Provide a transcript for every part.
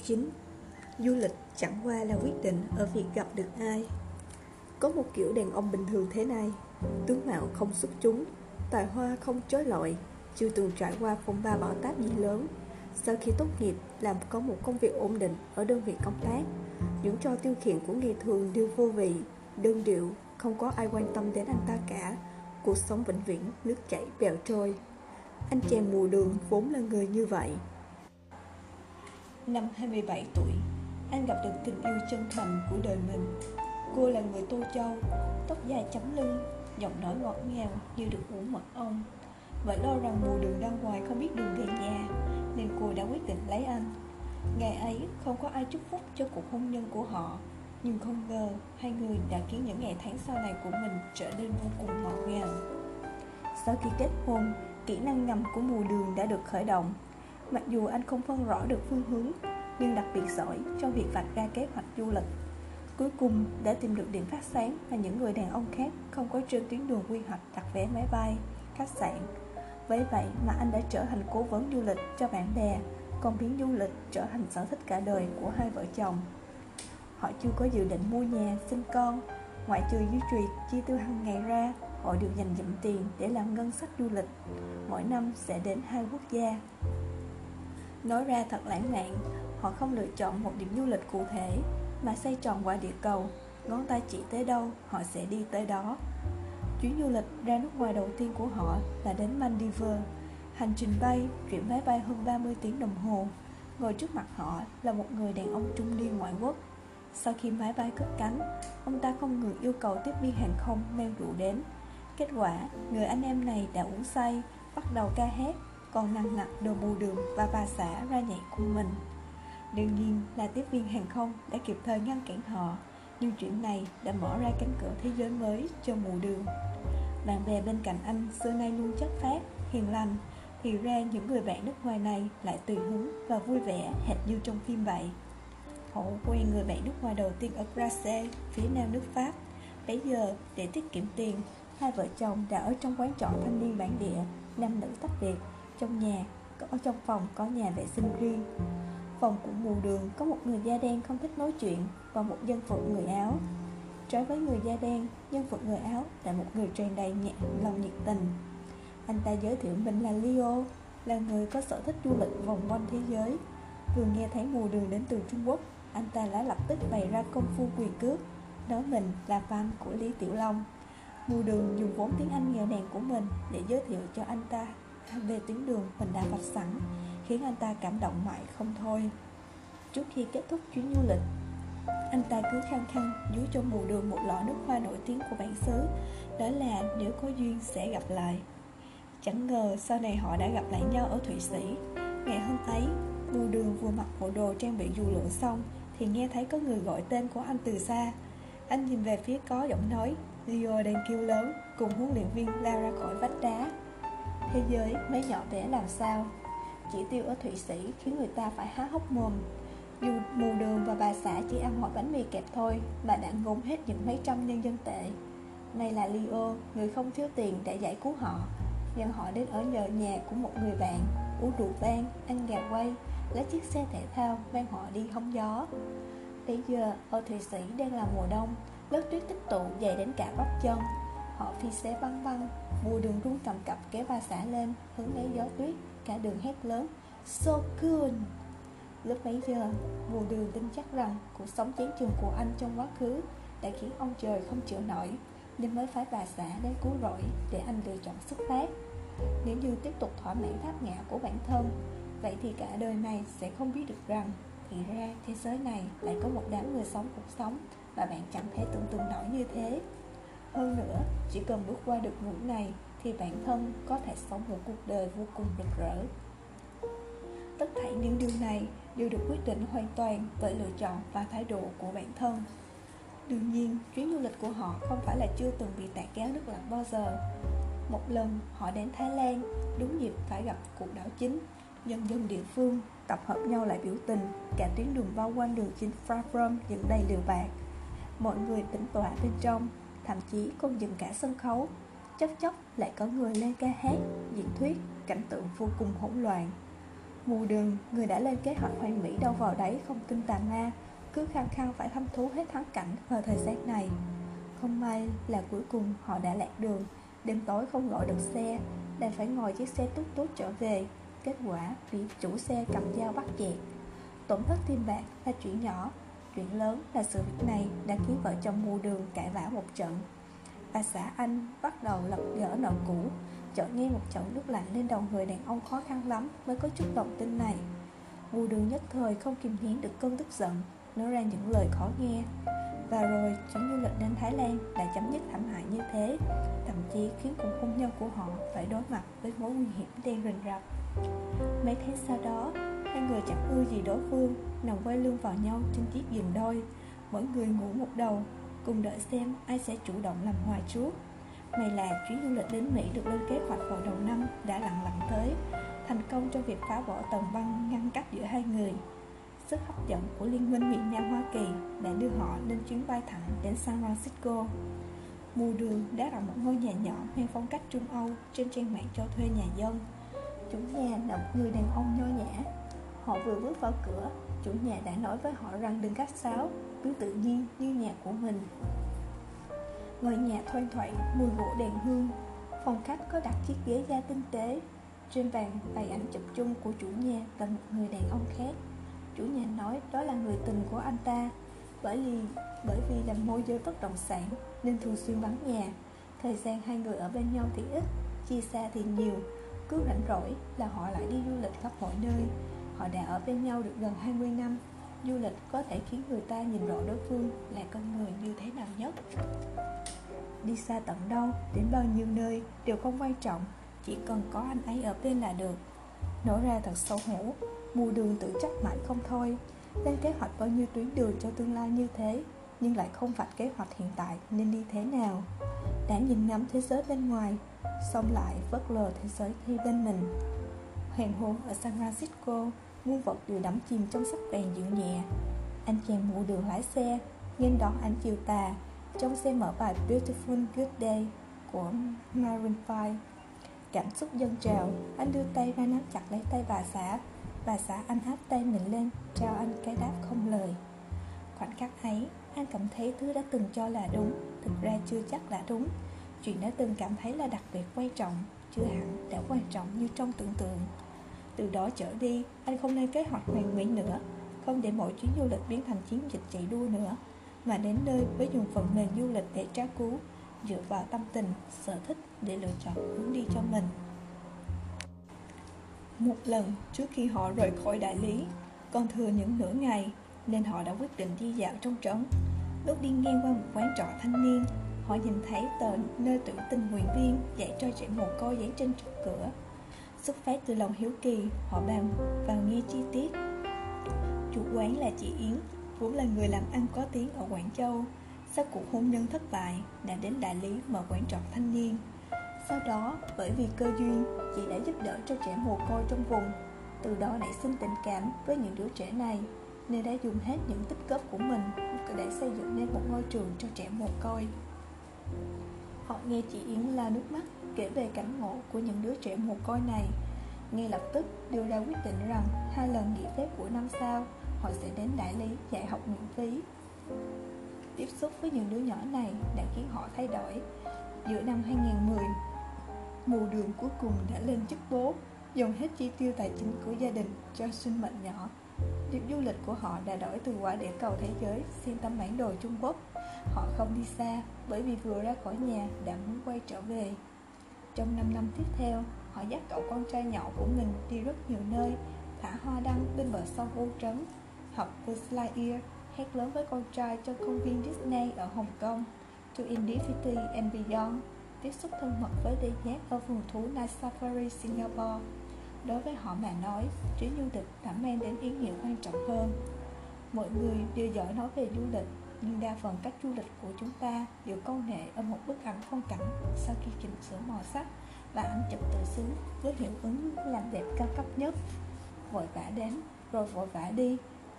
19 Du lịch chẳng qua là quyết định ở việc gặp được ai. Có một kiểu đàn ông bình thường thế này, Tướng mạo không xuất chúng, Tài hoa không chối lọi, Chưa từng trải qua phong ba bão táp gì lớn. Sau khi tốt nghiệp, Làm có một công việc ổn định ở đơn vị công tác. Những trò tiêu khiển của ngày thường đều vô vị, Đơn điệu, Không có ai quan tâm đến anh ta cả. Cuộc sống vĩnh viễn, nước chảy bèo trôi. Anh chàng mù đường vốn là người như vậy. Năm 27 tuổi, anh gặp được tình yêu chân thành của đời mình. Cô là người Tô Châu, tóc dài chấm lưng, giọng nói ngọt ngào như được uống mật ong. Và lo rằng mùa đường ra ngoài không biết đường về nhà, nên cô đã quyết định lấy anh. Ngày ấy không có ai chúc phúc cho cuộc hôn nhân của họ, nhưng không ngờ hai người đã khiến những ngày tháng sau này của mình trở nên vô cùng ngọt ngào. Sau khi kết hôn, kỹ năng ngầm của mùa đường đã được khởi động Mặc dù anh không phân rõ được phương hướng Nhưng đặc biệt giỏi trong việc vạch ra kế hoạch du lịch. Cuối cùng đã tìm được điểm phát sáng Mà những người đàn ông khác không có trên tuyến đường quy hoạch đặt vé máy bay, khách sạn. Với vậy mà anh đã trở thành cố vấn du lịch cho bạn bè Còn biến du lịch trở thành sở thích cả đời của hai vợ chồng. Họ chưa có dự định mua nhà, sinh con. Ngoại trừ duy trì chi tiêu hàng ngày ra Họ được dành dụm tiền để làm ngân sách du lịch. Mỗi năm sẽ đến hai quốc gia. Nói ra thật lãng mạn Họ không lựa chọn một điểm du lịch cụ thể Mà xây tròn qua địa cầu. Ngón tay chỉ tới đâu Họ sẽ đi tới đó. Chuyến du lịch ra nước ngoài đầu tiên của họ Là đến Maldives. Hành trình bay, chuyển máy bay hơn 30 tiếng đồng hồ. Ngồi trước mặt họ là một người đàn ông trung niên ngoại quốc. Sau khi máy bay cất cánh Ông ta không ngừng yêu cầu tiếp viên hàng không mang rượu đến. Kết quả, người anh em này đã uống say Bắt đầu ca hát còn nặng nặng đồ bù đường và bà xã ra nhảy cùng mình. Đương nhiên là tiếp viên hàng không đã kịp thời ngăn cản họ, nhưng chuyện này đã mở ra cánh cửa thế giới mới cho mù đường. Bạn bè bên cạnh anh xưa nay luôn chất phát, hiền lành, thì ra những người bạn nước ngoài này lại tùy hứng và vui vẻ hệt như trong phim vậy. Hậu quen người bạn nước ngoài đầu tiên ở Grasse, phía nam nước Pháp. Bây giờ, để tiết kiệm tiền, hai vợ chồng đã ở trong quán trọ thanh niên bản địa, nam nữ tách biệt trong nhà Ở trong phòng có nhà vệ sinh riêng. Phòng của mù đường có một người da đen không thích nói chuyện Và một dân phụ người áo. Trái với người da đen, dân vật người áo là một người tràn đầy nhẹ, lòng nhiệt tình. Anh ta giới thiệu mình là Leo Là người có sở thích du lịch vòng quanh thế giới. Vừa nghe thấy mù đường đến từ Trung Quốc Anh ta đã lập tức bày ra công phu quyền cước Nói mình là fan của Lý Tiểu Long. Mù đường dùng vốn tiếng Anh nghèo nàn của mình Để giới thiệu cho anh ta về tuyến đường mình đã vạch sẵn, khiến anh ta cảm động mãi không thôi. Trước khi kết thúc chuyến du lịch, anh ta cứ khăng khăng dúi cho mù đường một lọ nước hoa nổi tiếng của bản xứ, đó là nếu có duyên sẽ gặp lại. Chẳng ngờ sau này họ đã gặp lại nhau ở thụy sĩ. Ngày hôm ấy mù đường vừa mặc bộ đồ trang bị dù lượn xong thì nghe thấy có người gọi tên của anh từ xa. Anh nhìn về phía có giọng nói, Leo đang kêu lớn, cùng huấn luyện viên lao ra khỏi vách đá. Thế giới mấy nhỏ bé làm sao? Chỉ tiêu ở Thụy Sĩ khiến người ta phải há hốc mồm. Dù mù đường và bà xã chỉ ăn mỗi bánh mì kẹp thôi Mà đã ngốn hết những mấy trăm nhân dân tệ. Này là Leo, người không thiếu tiền để giải cứu họ. Nhưng họ đến ở nhờ nhà của một người bạn Uống rượu vang, ăn gà quay Lấy chiếc xe thể thao mang họ đi hóng gió. Bây giờ ở Thụy Sĩ đang là mùa đông Lớp tuyết tích tụ dày đến cả bắp chân. Họ phi xe băng băng vua đường rung cầm cập kéo ba xã lên, Hướng lấy gió tuyết, Cả đường hét lớn So cool Lúc bấy giờ, vua đường tin chắc rằng Cuộc sống chán trường của anh trong quá khứ Đã khiến ông trời không chịu nổi, Nên mới phải bà xã đến cứu rỗi Để anh lựa chọn xuất phát. Nếu như tiếp tục thỏa mãn tháp ngã của bản thân, Vậy thì cả đời này sẽ không biết được rằng, Thì ra thế giới này lại có một đám người sống cuộc sống Mà bạn chẳng thể tưởng tượng nổi như thế hơn nữa, chỉ cần bước qua được ngưỡng này thì bản thân có thể sống một cuộc đời vô cùng rực rỡ. Tất thảy những điều này đều được quyết định hoàn toàn bởi lựa chọn và thái độ của bản thân. Đương nhiên, chuyến du lịch của họ không phải là chưa từng bị tạt kéo nước lặng bao giờ. Một lần, họ đến Thái Lan, đúng dịp phải gặp cuộc đảo chính. Nhân dân địa phương tập hợp nhau lại biểu tình, cả tuyến đường bao quanh đường chính Phra dựng đầy liều bạc. Mọi người tỉnh tọa bên trong, thậm chí còn dừng cả sân khấu. Chốc chốc lại có người lên ca hát diễn thuyết cảnh tượng vô cùng hỗn loạn. Mù đường, người đã lên kế hoạch hoàn mỹ đâu vào đấy không tin tà ma Cứ khăng khăng phải thăm thú hết thắng cảnh vào thời gian này. Không may là cuối cùng họ đã lạc đường Đêm tối không gọi được xe Đành phải ngồi chiếc xe tút tút trở về. Kết quả bị chủ xe cầm dao bắt chẹt. Tổn thất tiền bạc là chuyện nhỏ Chuyện lớn là sự việc này đã khiến vợ chồng mua đường cãi vã một trận. Bà xã anh bắt đầu lập gỡ nợ cũ Chợt nghe một trận nước lạnh lên đầu người đàn ông khó khăn lắm Mới có chút động tin này. Mua đường nhất thời không kìm nén được cơn tức giận, Nói ra những lời khó nghe. Và rồi chuyến du lịch đến Thái Lan đã chấm dứt thảm hại như thế, Thậm chí khiến cuộc hôn nhân của họ phải đối mặt với mối nguy hiểm đen rình rập. Mấy tháng sau đó Hai người chẳng ưa gì đối phương, Nằm quay lưng vào nhau trên chiếc giường đôi. Mỗi người ngủ một đầu, Cùng đợi xem ai sẽ chủ động làm hoài trước. May là chuyến du lịch đến Mỹ được lên kế hoạch vào đầu năm đã lặng lặng tới, Thành công trong việc phá bỏ tầng băng ngăn cách giữa hai người. Sức hấp dẫn của Liên minh miền Nam Hoa Kỳ đã đưa họ lên chuyến bay thẳng đến San Francisco. Mùa đường đã là một ngôi nhà nhỏ mang phong cách Trung Âu trên trang mạng cho thuê nhà dân. Chủ nhà là một người đàn ông nho nhã Họ vừa bước vào cửa, Chủ nhà đã nói với họ rằng đừng cách sáo, Cứ tự nhiên như nhà của mình. Ngôi nhà thoang thoảng mùi gỗ đèn hương, Phòng khách có đặt chiếc ghế da tinh tế. Trên bàn bày ảnh chụp chung của chủ nhà và một người đàn ông khác. Chủ nhà nói đó là người tình của anh ta, Bởi vì bởi vì làm môi giới bất động sản Nên thường xuyên vắng nhà. Thời gian hai người ở bên nhau thì ít, Chia xa thì nhiều, Cứ rảnh rỗi là họ lại đi du lịch khắp mọi nơi. Họ đã ở bên nhau được gần 20 năm. Du lịch có thể khiến người ta nhìn rõ đối phương là con người như thế nào nhất. Đi xa tận đâu, đến bao nhiêu nơi đều không quan trọng Chỉ cần có anh ấy ở bên là được. Nổ ra thật xấu hổ Mù đường tự trách mãi không thôi. Lên kế hoạch bao nhiêu tuyến đường cho tương lai như thế Nhưng lại không vạch kế hoạch hiện tại nên đi thế nào. Đã nhìn ngắm thế giới bên ngoài Xong lại vớt lờ thế giới khi bên mình. Hoàng hôn ở San Francisco muôn vật đều đắm chìm trong sắc vàng dịu nhẹ. Anh chàng mụ đường lái xe Nên đón anh chiều tà. Trong xe mở bài Beautiful Good Day của Maroon 5 cảm xúc dâng trào. Anh đưa tay ra nắm chặt lấy tay bà xã. Bà xã anh áp tay mình lên, trao anh cái đáp không lời. Khoảnh khắc ấy, anh cảm thấy thứ đã từng cho là đúng, thực ra chưa chắc là đúng. Chuyện đã từng cảm thấy là đặc biệt quan trọng, chưa hẳn đã quan trọng như trong tưởng tượng từ đó trở đi, anh không lên kế hoạch hoàn mỹ nữa, không để mỗi chuyến du lịch biến thành chiến dịch chạy đua nữa, mà đến nơi với dùng phần mềm du lịch để tra cứu, dựa vào tâm tình, sở thích để lựa chọn hướng đi cho mình. Một lần trước khi họ rời khỏi đại lý, còn thừa những nửa ngày, nên họ đã quyết định đi dạo trong trấn. Lúc đi ngang qua một quán trọ thanh niên, họ nhìn thấy tờ nơi tuyển tình nguyện viên dạy cho trẻ mồ côi dán trên trước cửa Xuất phát từ lòng hiếu kỳ, họ bàn vào nghe chi tiết. Chủ quán là chị Yến, vốn là người làm ăn có tiếng ở Quảng Châu. Sau cuộc hôn nhân thất bại, đã đến đại lý mở quán trọ thanh niên. Sau đó, bởi vì cơ duyên, chị đã giúp đỡ cho trẻ mồ côi trong vùng. Từ đó nảy sinh tình cảm với những đứa trẻ này Nên đã dùng hết những tích góp của mình để xây dựng nên một ngôi trường cho trẻ mồ côi. Họ nghe chị Yến la nước mắt kể về cảnh ngộ của những đứa trẻ mồ côi này. Ngay lập tức đưa ra quyết định rằng hai lần nghỉ phép của năm sau, họ sẽ đến đại lý dạy học miễn phí. Tiếp xúc với những đứa nhỏ này đã khiến họ thay đổi. Giữa năm 2010 mù đường cuối cùng đã lên chức bố dùng hết chi tiêu tài chính của gia đình cho sinh mệnh nhỏ. Việc du lịch của họ đã đổi từ quả địa cầu thế giới sang tấm bản đồ Trung Quốc. Họ không đi xa, bởi vì vừa ra khỏi nhà đã muốn quay trở về trong 5 năm tiếp theo, họ dắt cậu con trai nhỏ của mình đi rất nhiều nơi, thả hoa đăng bên bờ sông Ô Trấn, học Buzz Lightyear, hét lớn với con trai trong công viên Disney ở Hồng Kông, to Infinity and Beyond, tiếp xúc thân mật với đi giác ở vườn thú Night Safari Singapore. Đối với họ mà nói, chuyến du lịch đã mang đến ý nghĩa quan trọng hơn. Mọi người đều giỏi nói về du lịch, nhưng đa phần các du lịch của chúng ta đều câu nệ ở một bức ảnh phong cảnh sau khi chỉnh sửa màu sắc và ảnh chụp tự xứ với hiệu ứng làm đẹp cao cấp nhất. Vội vã đến, rồi vội vã đi.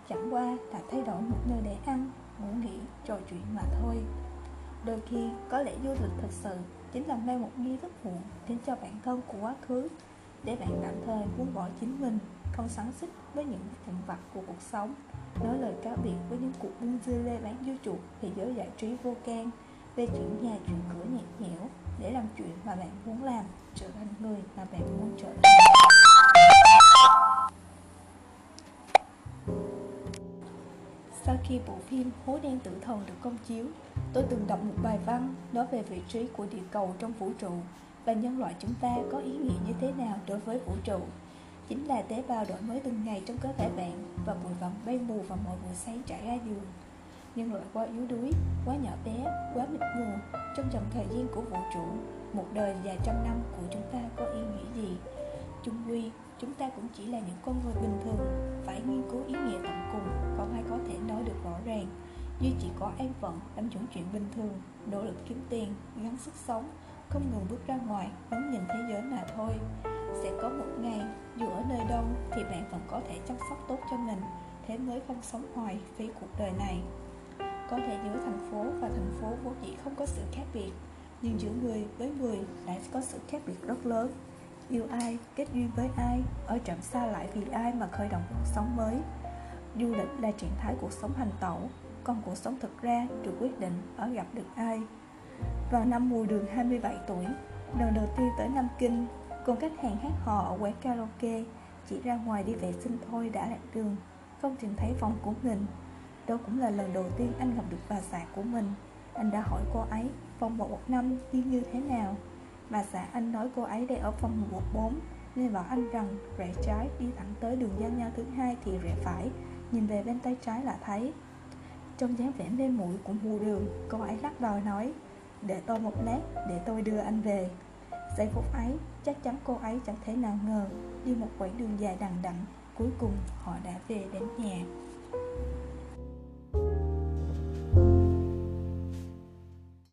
Chẳng qua là thay đổi một nơi để ăn, ngủ nghỉ, trò chuyện mà thôi. Đôi khi, có lẽ du lịch thực sự chính là mang một nghi thức muộn đến cho bản thân của quá khứ để bạn tạm thời buông bỏ chính mình, không sắn xích với những thành vật của cuộc sống. Nói lời cáo biệt với những cuộc buôn dưa lê bán dưa chuột thì giới giải trí vô can về chuyện nhà chuyện cửa nhạt nhẽo để làm chuyện mà bạn muốn làm, trở thành người mà bạn muốn trở thành. Sau khi bộ phim Hố đen tử thần được công chiếu, tôi từng đọc một bài văn nói về vị trí của địa cầu trong vũ trụ và nhân loại chúng ta có ý nghĩa như thế nào đối với vũ trụ chính là tế bào đổi mới từng ngày trong cơ thể bạn và bụi vòng bay mù vào mọi buổi sáng trải ra giường. Nhân loại quá yếu đuối, quá nhỏ bé, quá mịt mù, trong dòng thời gian của vũ trụ, một đời dài trăm năm của chúng ta có ý nghĩa gì? Chung quy, chúng ta cũng chỉ là những con người bình thường, phải nghiên cứu ý nghĩa tận cùng, không ai có thể nói được rõ ràng. Duy chỉ có an phận, làm những chuyện bình thường, nỗ lực kiếm tiền, gắng sức sống, không ngừng bước ra ngoài, ngắm nhìn thế giới mà thôi sẽ có một ngày, dù ở nơi đâu, thì bạn vẫn có thể chăm sóc tốt cho mình, thế mới không sống hoài phí cuộc đời này. Có thể giữa thành phố và thành phố vốn dĩ không có sự khác biệt, nhưng giữa người với người lại có sự khác biệt rất lớn. Yêu ai, kết duyên với ai, ở trạm xa lại vì ai mà khởi động cuộc sống mới. Du lịch là trạng thái cuộc sống hành tẩu, còn cuộc sống thực ra được quyết định ở gặp được ai. Vào năm mùa đường 27 tuổi, lần đầu tiên tới Nam Kinh cùng khách hàng hát hò ở quán karaoke, chỉ ra ngoài đi vệ sinh thôi đã lạc đường. Không tìm thấy phòng của mình. Đó cũng là lần đầu tiên anh gặp được bà xã của mình. Anh đã hỏi cô ấy, phòng 115 đi như thế nào? Bà xã anh nói cô ấy đang ở phòng 14 Nên bảo anh rằng rẽ trái đi thẳng tới đường giao nhau thứ hai thì rẽ phải. Nhìn về bên tay trái là thấy. Trong dáng vẻ mê muội của mù đường, Cô ấy lắc đầu nói, Để tôi một lát, để tôi đưa anh về. Giây phút ấy, chắc chắn cô ấy chẳng thể nào ngờ Đi một quãng đường dài đằng đẵng. Cuối cùng, họ đã về đến nhà.